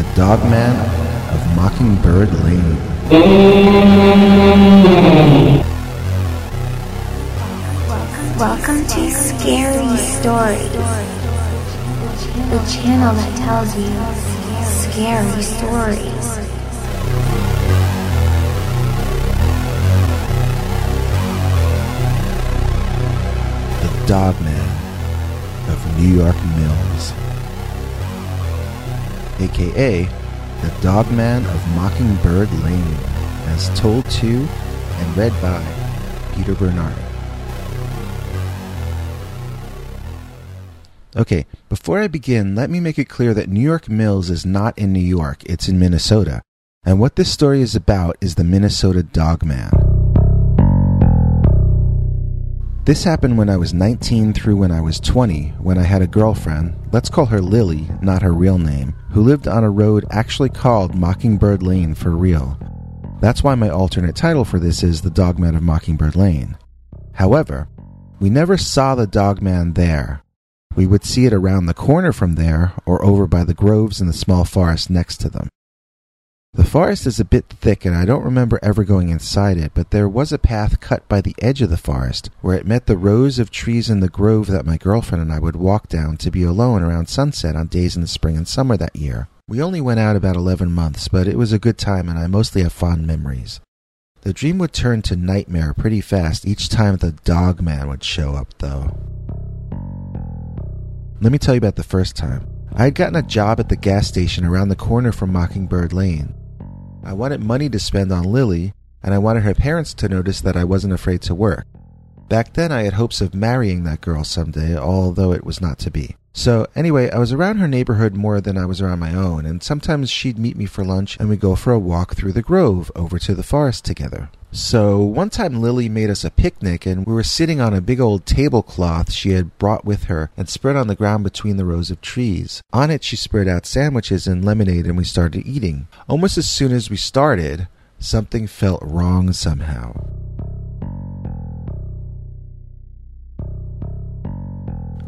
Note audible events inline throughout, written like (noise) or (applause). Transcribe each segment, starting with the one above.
the Dogman of Mockingbird Lane. Welcome to Scary Stories, the channel that tells you scary stories. The Dogman of New York Mills. AKA the Dogman of Mockingbird Lane, as told to and read by Peter Bernard. Okay, before I begin, let me make it clear that New York Mills is not in New York, it's in Minnesota. And what this story is about is the Minnesota Dogman. This happened when I was 19 through when I was 20, when I had a girlfriend, let's call her Lily, not her real name, who lived on a road actually called Mockingbird Lane for real. That's why my alternate title for this is The Dogman of Mockingbird Lane. However, we never saw the Dogman there. We would see it around the corner from there or over by the groves and the small forest next to them. The forest is a bit thick, and I don't remember ever going inside it, but there was a path cut by the edge of the forest where it met the rows of trees in the grove that my girlfriend and I would walk down to be alone around sunset on days in the spring and summer that year. We only went out about 11 months, but it was a good time, and I mostly have fond memories. The dream would turn to nightmare pretty fast each time the dog man would show up, though. Let me tell you about the first time. I had gotten a job at the gas station around the corner from Mockingbird Lane. I wanted money to spend on Lily, and I wanted her parents to notice that I wasn't afraid to work. Back then, I had hopes of marrying that girl someday, although it was not to be. So, anyway, I was around her neighborhood more than I was around my own, and sometimes she'd meet me for lunch and we'd go for a walk through the grove over to the forest together. So, one time Lily made us a picnic, and we were sitting on a big old tablecloth she had brought with her and spread on the ground between the rows of trees. On it, she spread out sandwiches and lemonade, and we started eating. Almost as soon as we started, something felt wrong somehow.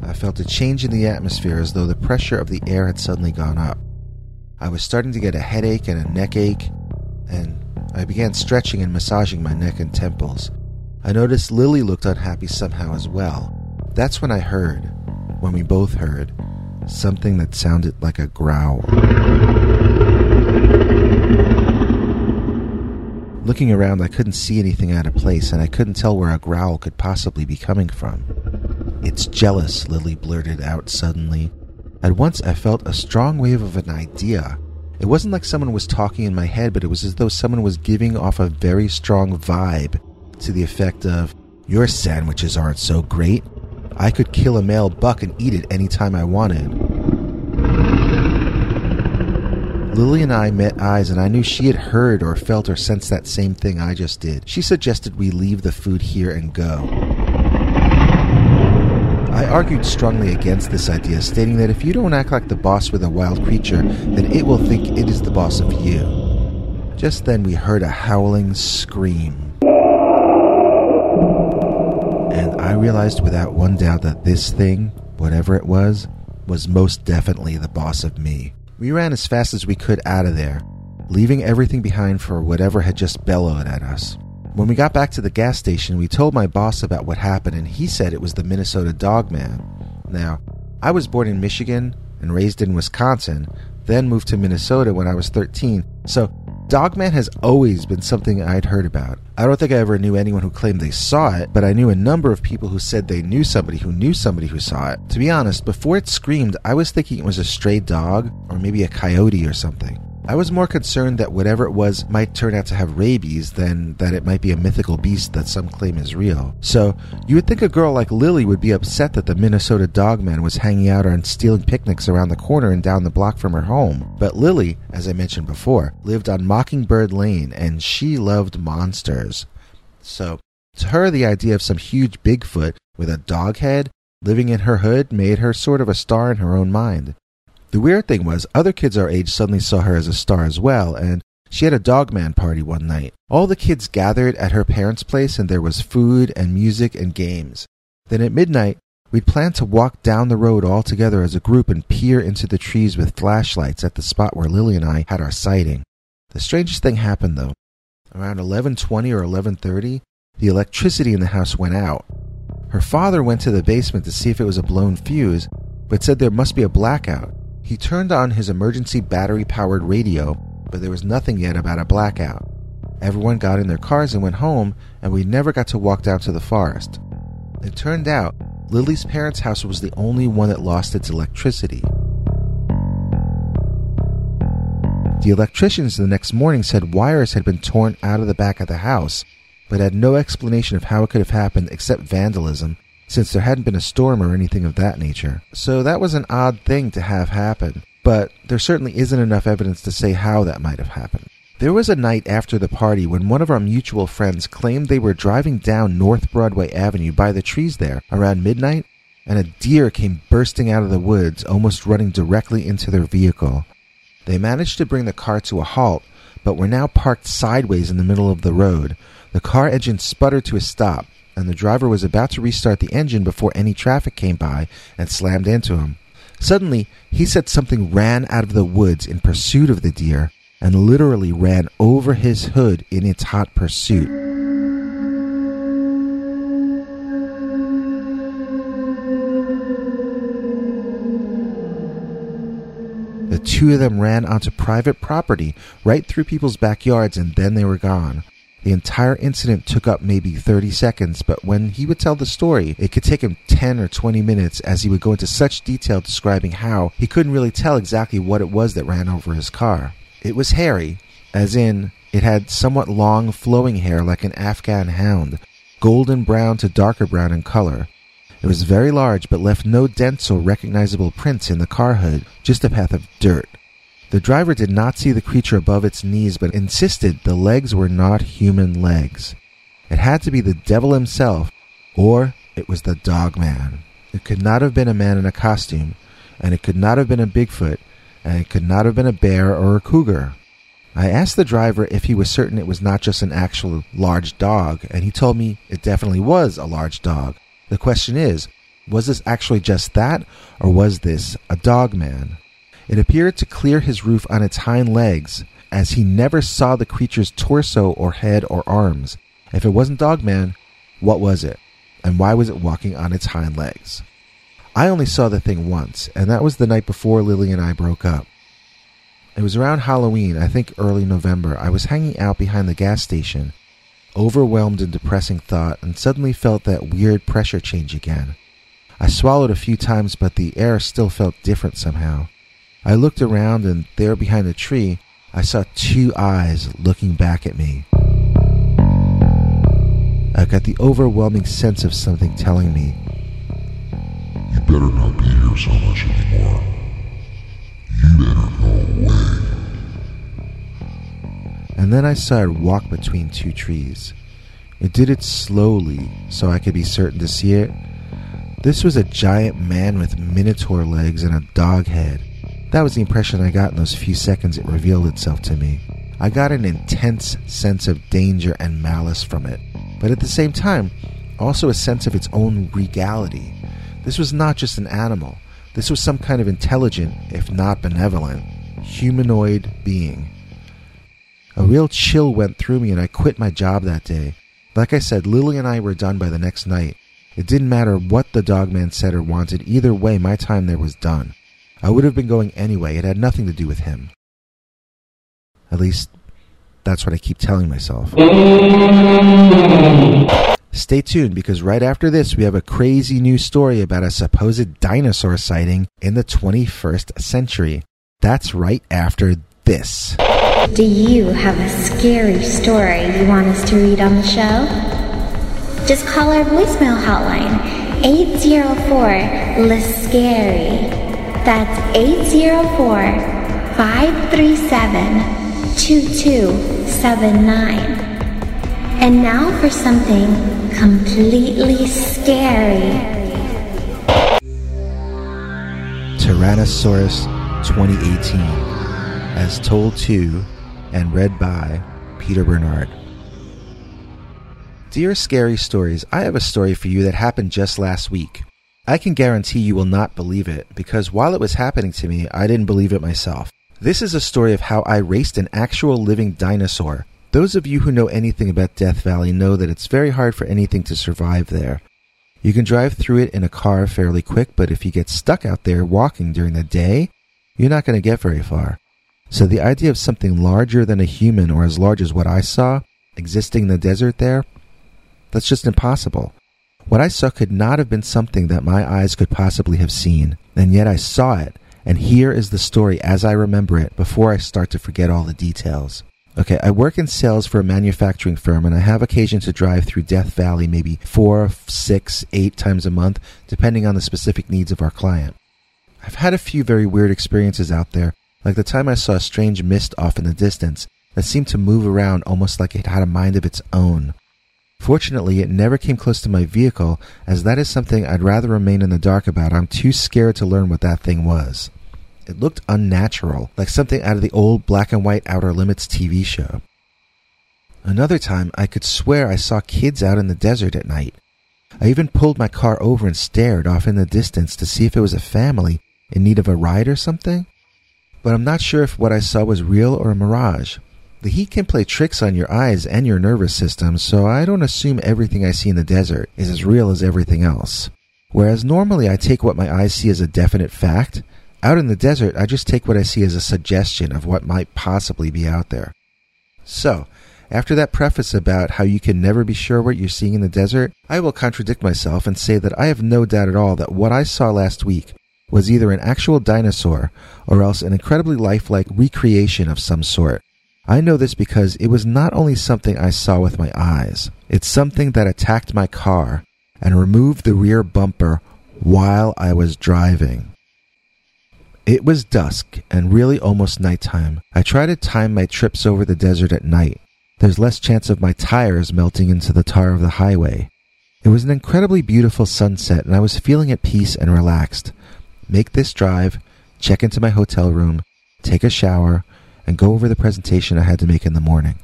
I felt a change in the atmosphere as though the pressure of the air had suddenly gone up. I was starting to get a headache and a neck ache, and I began stretching and massaging my neck and temples. I noticed Lily looked unhappy somehow as well. That's when I heard, when we both heard, something that sounded like a growl. Looking around, I couldn't see anything out of place, and I couldn't tell where a growl could possibly be coming from. It's jealous, Lily blurted out suddenly. At once, I felt a strong wave of an idea. It wasn't like someone was talking in my head, but it was as though someone was giving off a very strong vibe to the effect of, Your sandwiches aren't so great. I could kill a male buck and eat it any time I wanted. Lily and I met eyes, and I knew she had heard or felt or sensed that same thing I just did. She suggested we leave the food here and go. I argued strongly against this idea, stating that if you don't act like the boss with a wild creature, then it will think it is the boss of you. Just then we heard a howling scream. And I realized without one doubt that this thing, whatever it was, was most definitely the boss of me. We ran as fast as we could out of there, leaving everything behind for whatever had just bellowed at us. When we got back to the gas station, we told my boss about what happened, and he said it was the Minnesota Dogman. Now, I was born in Michigan and raised in Wisconsin, then moved to Minnesota when I was 13, so Dogman has always been something I'd heard about. I don't think I ever knew anyone who claimed they saw it, but I knew a number of people who said they knew somebody who knew somebody who saw it. To be honest, before it screamed, I was thinking it was a stray dog or maybe a coyote or something. I was more concerned that whatever it was might turn out to have rabies than that it might be a mythical beast that some claim is real. So, you would think a girl like Lily would be upset that the Minnesota Dogman was hanging out and stealing picnics around the corner and down the block from her home. But Lily, as I mentioned before, lived on Mockingbird Lane and she loved monsters. So, to her, the idea of some huge Bigfoot with a dog head living in her hood made her sort of a star in her own mind. The weird thing was, other kids our age suddenly saw her as a star as well, and she had a dogman party one night. All the kids gathered at her parents' place, and there was food and music and games. Then at midnight, We'd planned to walk down the road all together as a group and peer into the trees with flashlights at the spot where Lily and I had our sighting. The strangest thing happened though. Around 11:20 or 11:30, the electricity in the house went out. Her father went to the basement to see if it was a blown fuse, but said there must be a blackout. He turned on his emergency battery-powered radio, but there was nothing yet about a blackout. Everyone got in their cars and went home, and we never got to walk down to the forest. It turned out Lily's parents' house was the only one that lost its electricity. The electricians the next morning said wires had been torn out of the back of the house, but had no explanation of how it could have happened except vandalism, since there hadn't been a storm or anything of that nature. So that was an odd thing to have happen, but there certainly isn't enough evidence to say how that might have happened. There was a night after the party when one of our mutual friends claimed they were driving down North Broadway Avenue by the trees there around midnight, and a deer came bursting out of the woods, almost running directly into their vehicle. They managed to bring the car to a halt, but were now parked sideways in the middle of the road. The car engine sputtered to a stop, and the driver was about to restart the engine before any traffic came by and slammed into him. Suddenly, he said something ran out of the woods in pursuit of the deer and literally ran over his hood in its hot pursuit. The two of them ran onto private property right through people's backyards and then they were gone. The entire incident took up maybe 30 seconds, but when he would tell the story, it could take him 10 or 20 minutes as he would go into such detail describing how he couldn't really tell exactly what it was that ran over his car. It was hairy, as in, it had somewhat long flowing hair like an Afghan hound, golden brown to darker brown in color. It was very large but left no dents or recognizable prints in the car hood, just a path of dirt. The driver did not see the creature above its knees but insisted the legs were not human legs. It had to be the devil himself, or it was the dog man. It could not have been a man in a costume, and it could not have been a Bigfoot, and it could not have been a bear or a cougar. I asked the driver if he was certain it was not just an actual large dog, and he told me it definitely was a large dog. The question is, was this actually just that, or was this a dog man? It appeared to clear his roof on its hind legs, as he never saw the creature's torso or head or arms. If it wasn't Dogman, what was it? And why was it walking on its hind legs? I only saw the thing once, and that was the night before Lily and I broke up. It was around Halloween, I think early November. I was hanging out behind the gas station overwhelmed in depressing thought, and suddenly felt that weird pressure change again. I swallowed a few times, but the air still felt different somehow. I looked around, and there behind the tree, I saw two eyes looking back at me. I got the overwhelming sense of something telling me, You better not be here so much anymore. You better go away. and then I saw it walk between two trees. It did it slowly, so I could be certain to see it. This was a giant man with minotaur legs and a dog head. That was the impression I got in those few seconds it revealed itself to me. I got an intense sense of danger and malice from it, but at the same time, also a sense of its own regality. This was not just an animal, this was some kind of intelligent, if not benevolent, humanoid being. A real chill went through me and I quit my job that day. Like I said, Lily and I were done by the next night. It didn't matter what the dogman said or wanted, either way, my time there was done. I would have been going anyway, it had nothing to do with him. At least, that's what I keep telling myself. Stay tuned because right after this, we have a crazy new story about a supposed dinosaur sighting in the 21st century. That's right after this. Do you have a scary story you want us to read on the show? Just call our voicemail hotline 804 List Scary. That's 804 537 2279. And now for something completely scary. Tyrannosaurus 2018, as told to and read by Peter Bernard. Dear Scary Stories, I have a story for you that happened just last week. I can guarantee you will not believe it because while it was happening to me, I didn't believe it myself. This is a story of how I raced an actual living dinosaur. Those of you who know anything about Death Valley know that it's very hard for anything to survive there. You can drive through it in a car fairly quick, but if you get stuck out there walking during the day, you're not going to get very far. So the idea of something larger than a human or as large as what I saw existing in the desert there, that's just impossible. What I saw could not have been something that my eyes could possibly have seen, and yet I saw it, and here is the story as I remember it before I start to forget all the details. Okay, I work in sales for a manufacturing firm, and I have occasion to drive through Death Valley maybe four, six, eight times a month, depending on the specific needs of our client. I've had a few very weird experiences out there, like the time I saw a strange mist off in the distance that seemed to move around almost like it had a mind of its own. Fortunately, it never came close to my vehicle, as that is something I'd rather remain in the dark about. I'm too scared to learn what that thing was. It looked unnatural, like something out of the old black and white Outer Limits TV show. Another time, I could swear I saw kids out in the desert at night. I even pulled my car over and stared off in the distance to see if it was a family in need of a ride or something. But I'm not sure if what I saw was real or a mirage. The heat can play tricks on your eyes and your nervous system, so I don't assume everything I see in the desert is as real as everything else. Whereas normally I take what my eyes see as a definite fact, out in the desert I just take what I see as a suggestion of what might possibly be out there. So, after that preface about how you can never be sure what you're seeing in the desert, I will contradict myself and say that I have no doubt at all that what I saw last week was either an actual dinosaur or else an incredibly lifelike recreation of some sort. I know this because it was not only something I saw with my eyes, it's something that attacked my car and removed the rear bumper while I was driving. It was dusk and really almost nighttime. I try to time my trips over the desert at night. There's less chance of my tires melting into the tar of the highway. It was an incredibly beautiful sunset and I was feeling at peace and relaxed. Make this drive, check into my hotel room, take a shower, and go over the presentation I had to make in the morning.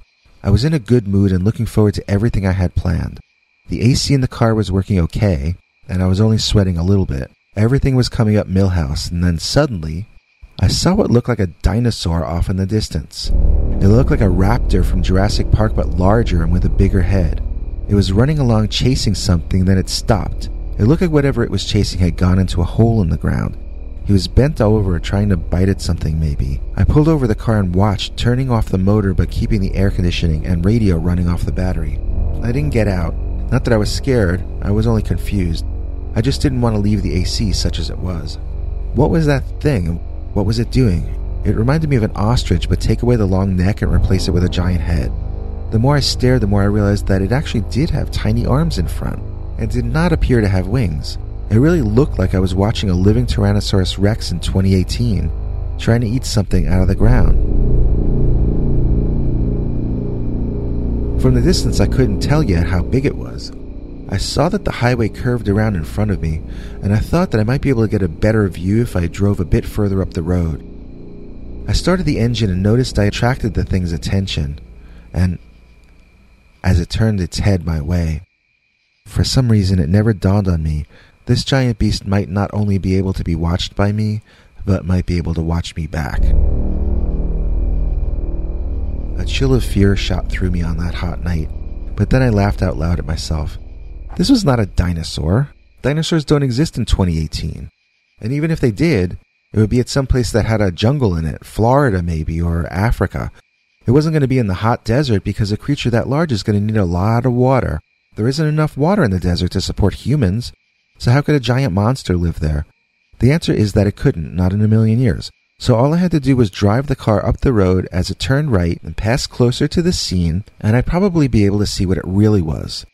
I was in a good mood and looking forward to everything I had planned. The AC in the car was working okay, and I was only sweating a little bit. Everything was coming up Milhouse, and then suddenly, I saw what looked like a dinosaur off in the distance. It looked like a raptor from Jurassic Park, but larger and with a bigger head. It was running along chasing something, then it stopped. It looked like whatever it was chasing had gone into a hole in the ground. He was bent over, trying to bite at something, maybe. I pulled over the car and watched, turning off the motor but keeping the air conditioning and radio running off the battery. I didn't get out. Not that I was scared, I was only confused. I just didn't want to leave the AC such as it was. What was that thing? What was it doing? It reminded me of an ostrich, but take away the long neck and replace it with a giant head. The more I stared, the more I realized that it actually did have tiny arms in front, and did not appear to have wings. It really looked like I was watching a living Tyrannosaurus rex in 2018, trying to eat something out of the ground. From the distance, I couldn't tell yet how big it was. I saw that the highway curved around in front of me, and I thought that I might be able to get a better view if I drove a bit further up the road. I started the engine and noticed I attracted the thing's attention, and as it turned its head my way, for some reason it never dawned on me this giant beast might not only be able to be watched by me, but might be able to watch me back. A chill of fear shot through me on that hot night, but then I laughed out loud at myself. This was not a dinosaur. Dinosaurs don't exist in 2018. And even if they did, it would be at some place that had a jungle in it, Florida maybe, or Africa. It wasn't going to be in the hot desert because a creature that large is going to need a lot of water. There isn't enough water in the desert to support humans, so how could a giant monster live there? The answer is that it couldn't, not in a million years. So all I had to do was drive the car up the road as it turned right and pass closer to the scene, and I'd probably be able to see what it really was.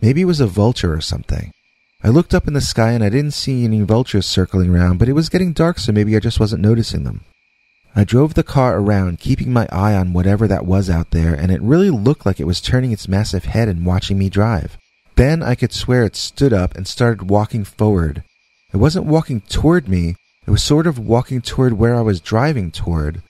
Maybe it was a vulture or something. I looked up in the sky and I didn't see any vultures circling around, but it was getting dark, so maybe I just wasn't noticing them. I drove the car around, keeping my eye on whatever that was out there, and it really looked like it was turning its massive head and watching me drive. Then I could swear it stood up and started walking forward. It wasn't walking toward me, it was sort of walking toward where I was driving toward.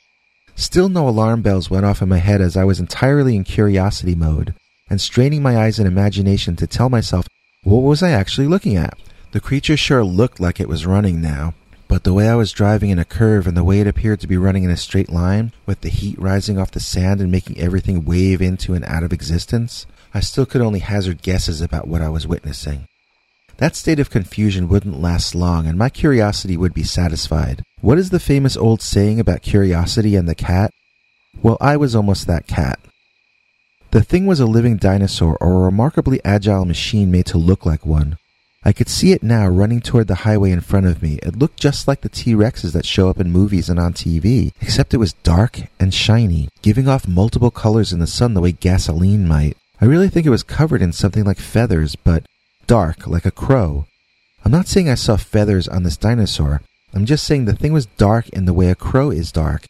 Still no alarm bells went off in my head as I was entirely in curiosity mode and straining my eyes in imagination to tell myself what was I actually looking at. The creature sure looked like it was running now, but the way I was driving in a curve and the way it appeared to be running in a straight line, with the heat rising off the sand and making everything wave into and out of existence, I still could only hazard guesses about what I was witnessing. That state of confusion wouldn't last long, and my curiosity would be satisfied. What is the famous old saying about curiosity and the cat? Well, I was almost that cat. The thing was a living dinosaur or a remarkably agile machine made to look like one. I could see it now running toward the highway in front of me. It looked just like the T Rexes that show up in movies and on TV, except it was dark and shiny, giving off multiple colors in the sun the way gasoline might. I really think it was covered in something like feathers, but dark, like a crow. I'm not saying I saw feathers on this dinosaur. I'm just saying the thing was dark in the way a crow is dark,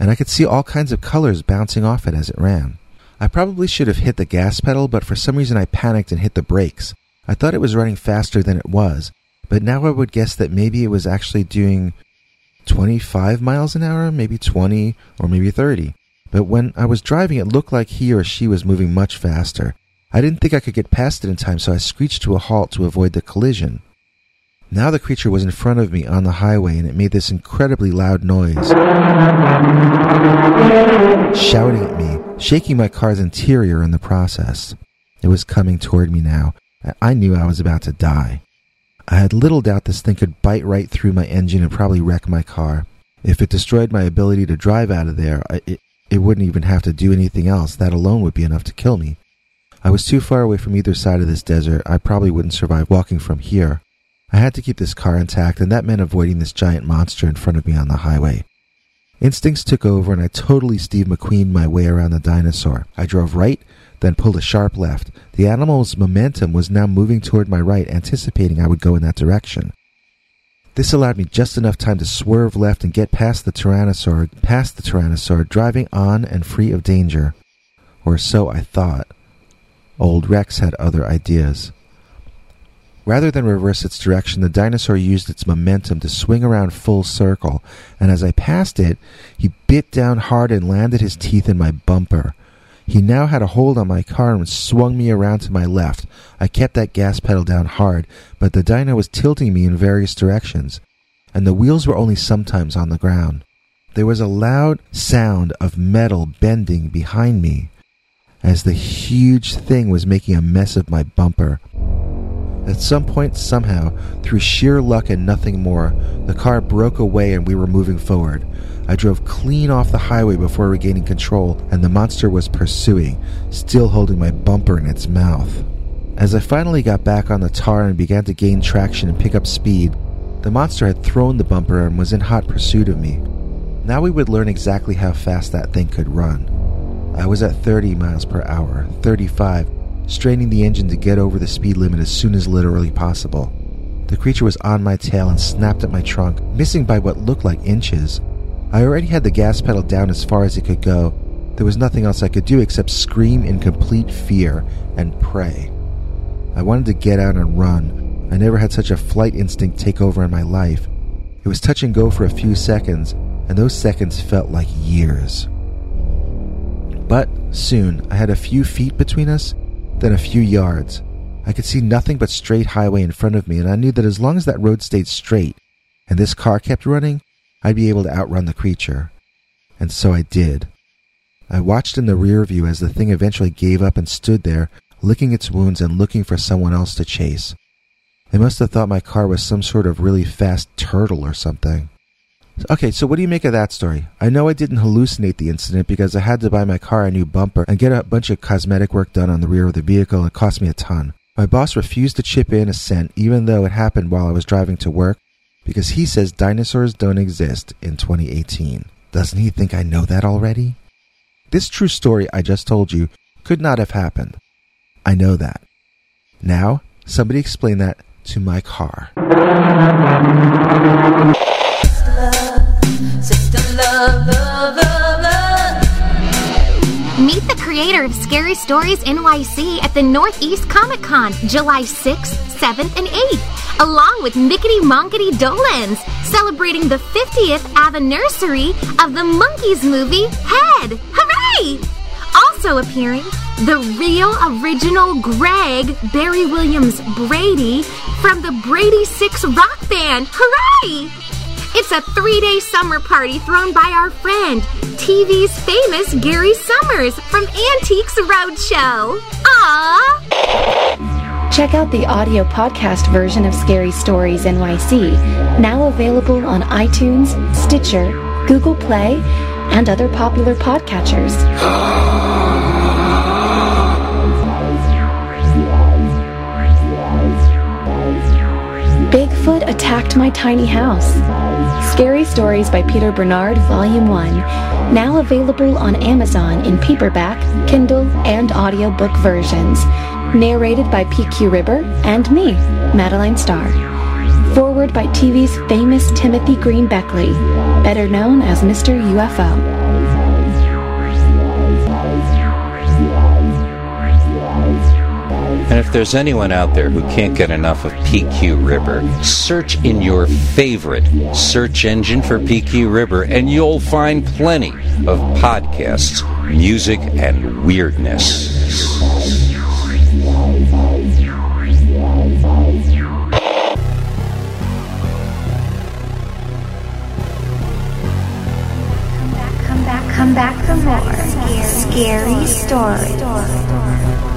and I could see all kinds of colors bouncing off it as it ran. I probably should have hit the gas pedal, but for some reason I panicked and hit the brakes. I thought it was running faster than it was, but now I would guess that maybe it was actually doing 25 miles an hour, maybe 20, or maybe 30. But when I was driving, it looked like he or she was moving much faster. I didn't think I could get past it in time, so I screeched to a halt to avoid the collision. Now the creature was in front of me on the highway and it made this incredibly loud noise, shouting at me, shaking my car's interior in the process. It was coming toward me now. I knew I was about to die. I had little doubt this thing could bite right through my engine and probably wreck my car. If it destroyed my ability to drive out of there, it, it wouldn't even have to do anything else. That alone would be enough to kill me. I was too far away from either side of this desert. I probably wouldn't survive walking from here. I had to keep this car intact, and that meant avoiding this giant monster in front of me on the highway. Instincts took over, and I totally Steve McQueen my way around the dinosaur. I drove right, then pulled a sharp left. The animal's momentum was now moving toward my right, anticipating I would go in that direction. This allowed me just enough time to swerve left and get past the Tyrannosaur, past the Tyrannosaur, driving on and free of danger. Or so I thought. Old Rex had other ideas. Rather than reverse its direction, the dinosaur used its momentum to swing around full circle, and as I passed it, he bit down hard and landed his teeth in my bumper. He now had a hold on my car and swung me around to my left. I kept that gas pedal down hard, but the dino was tilting me in various directions, and the wheels were only sometimes on the ground. There was a loud sound of metal bending behind me as the huge thing was making a mess of my bumper. At some point, somehow, through sheer luck and nothing more, the car broke away and we were moving forward. I drove clean off the highway before regaining control, and the monster was pursuing, still holding my bumper in its mouth. As I finally got back on the tar and began to gain traction and pick up speed, the monster had thrown the bumper and was in hot pursuit of me. Now we would learn exactly how fast that thing could run. I was at 30 miles per hour, 35, straining the engine to get over the speed limit as soon as literally possible. The creature was on my tail and snapped at my trunk, missing by what looked like inches. I already had the gas pedal down as far as it could go. There was nothing else I could do except scream in complete fear and pray. I wanted to get out and run. I never had such a flight instinct take over in my life. It was touch and go for a few seconds, and those seconds felt like years. But soon, I had a few feet between us, then a few yards. I could see nothing but straight highway in front of me, and I knew that as long as that road stayed straight and this car kept running, I'd be able to outrun the creature. And so I did. I watched in the rear view as the thing eventually gave up and stood there, licking its wounds and looking for someone else to chase. They must have thought my car was some sort of really fast turtle or something. Okay, so what do you make of that story? I know I didn't hallucinate the incident because I had to buy my car a new bumper and get a bunch of cosmetic work done on the rear of the vehicle. It cost me a ton. My boss refused to chip in a cent, even though it happened while I was driving to work, because he says dinosaurs don't exist in 2018. Doesn't he think I know that already? This true story I just told you could not have happened. I know that. Now, somebody explain that to my car. Meet the creator of Scary Stories NYC at the Northeast Comic Con, July 6th, 7th, and 8th, along with Mickety Monkety Dolenz, celebrating the 50th anniversary of the Monkees movie Head. Hooray! Also appearing, the real original Greg Barry Williams Brady, from the Brady Six Rock Band. Hooray! It's a three day summer party thrown by our friend, TV's famous Gary Sohmers from Antiques Roadshow. Aww! Check out the audio podcast version of Scary Stories NYC, now available on iTunes, Stitcher, Google Play, and other popular podcatchers. (gasps) Bigfoot attacked my tiny house. Scary Stories by Peter Bernard, Volume 1, now available on Amazon in paperback, Kindle, and audiobook versions. Narrated by PQ Ribber and me, Madeline Starr. Foreword by TV's famous Timothy Green Beckley, better known as Mr. UFO. If there's anyone out there who can't get enough of PQ Ribber, search in your favorite search engine for PQ Ribber, and you'll find plenty of podcasts, music, and weirdness. Come back, come back for more scary stories.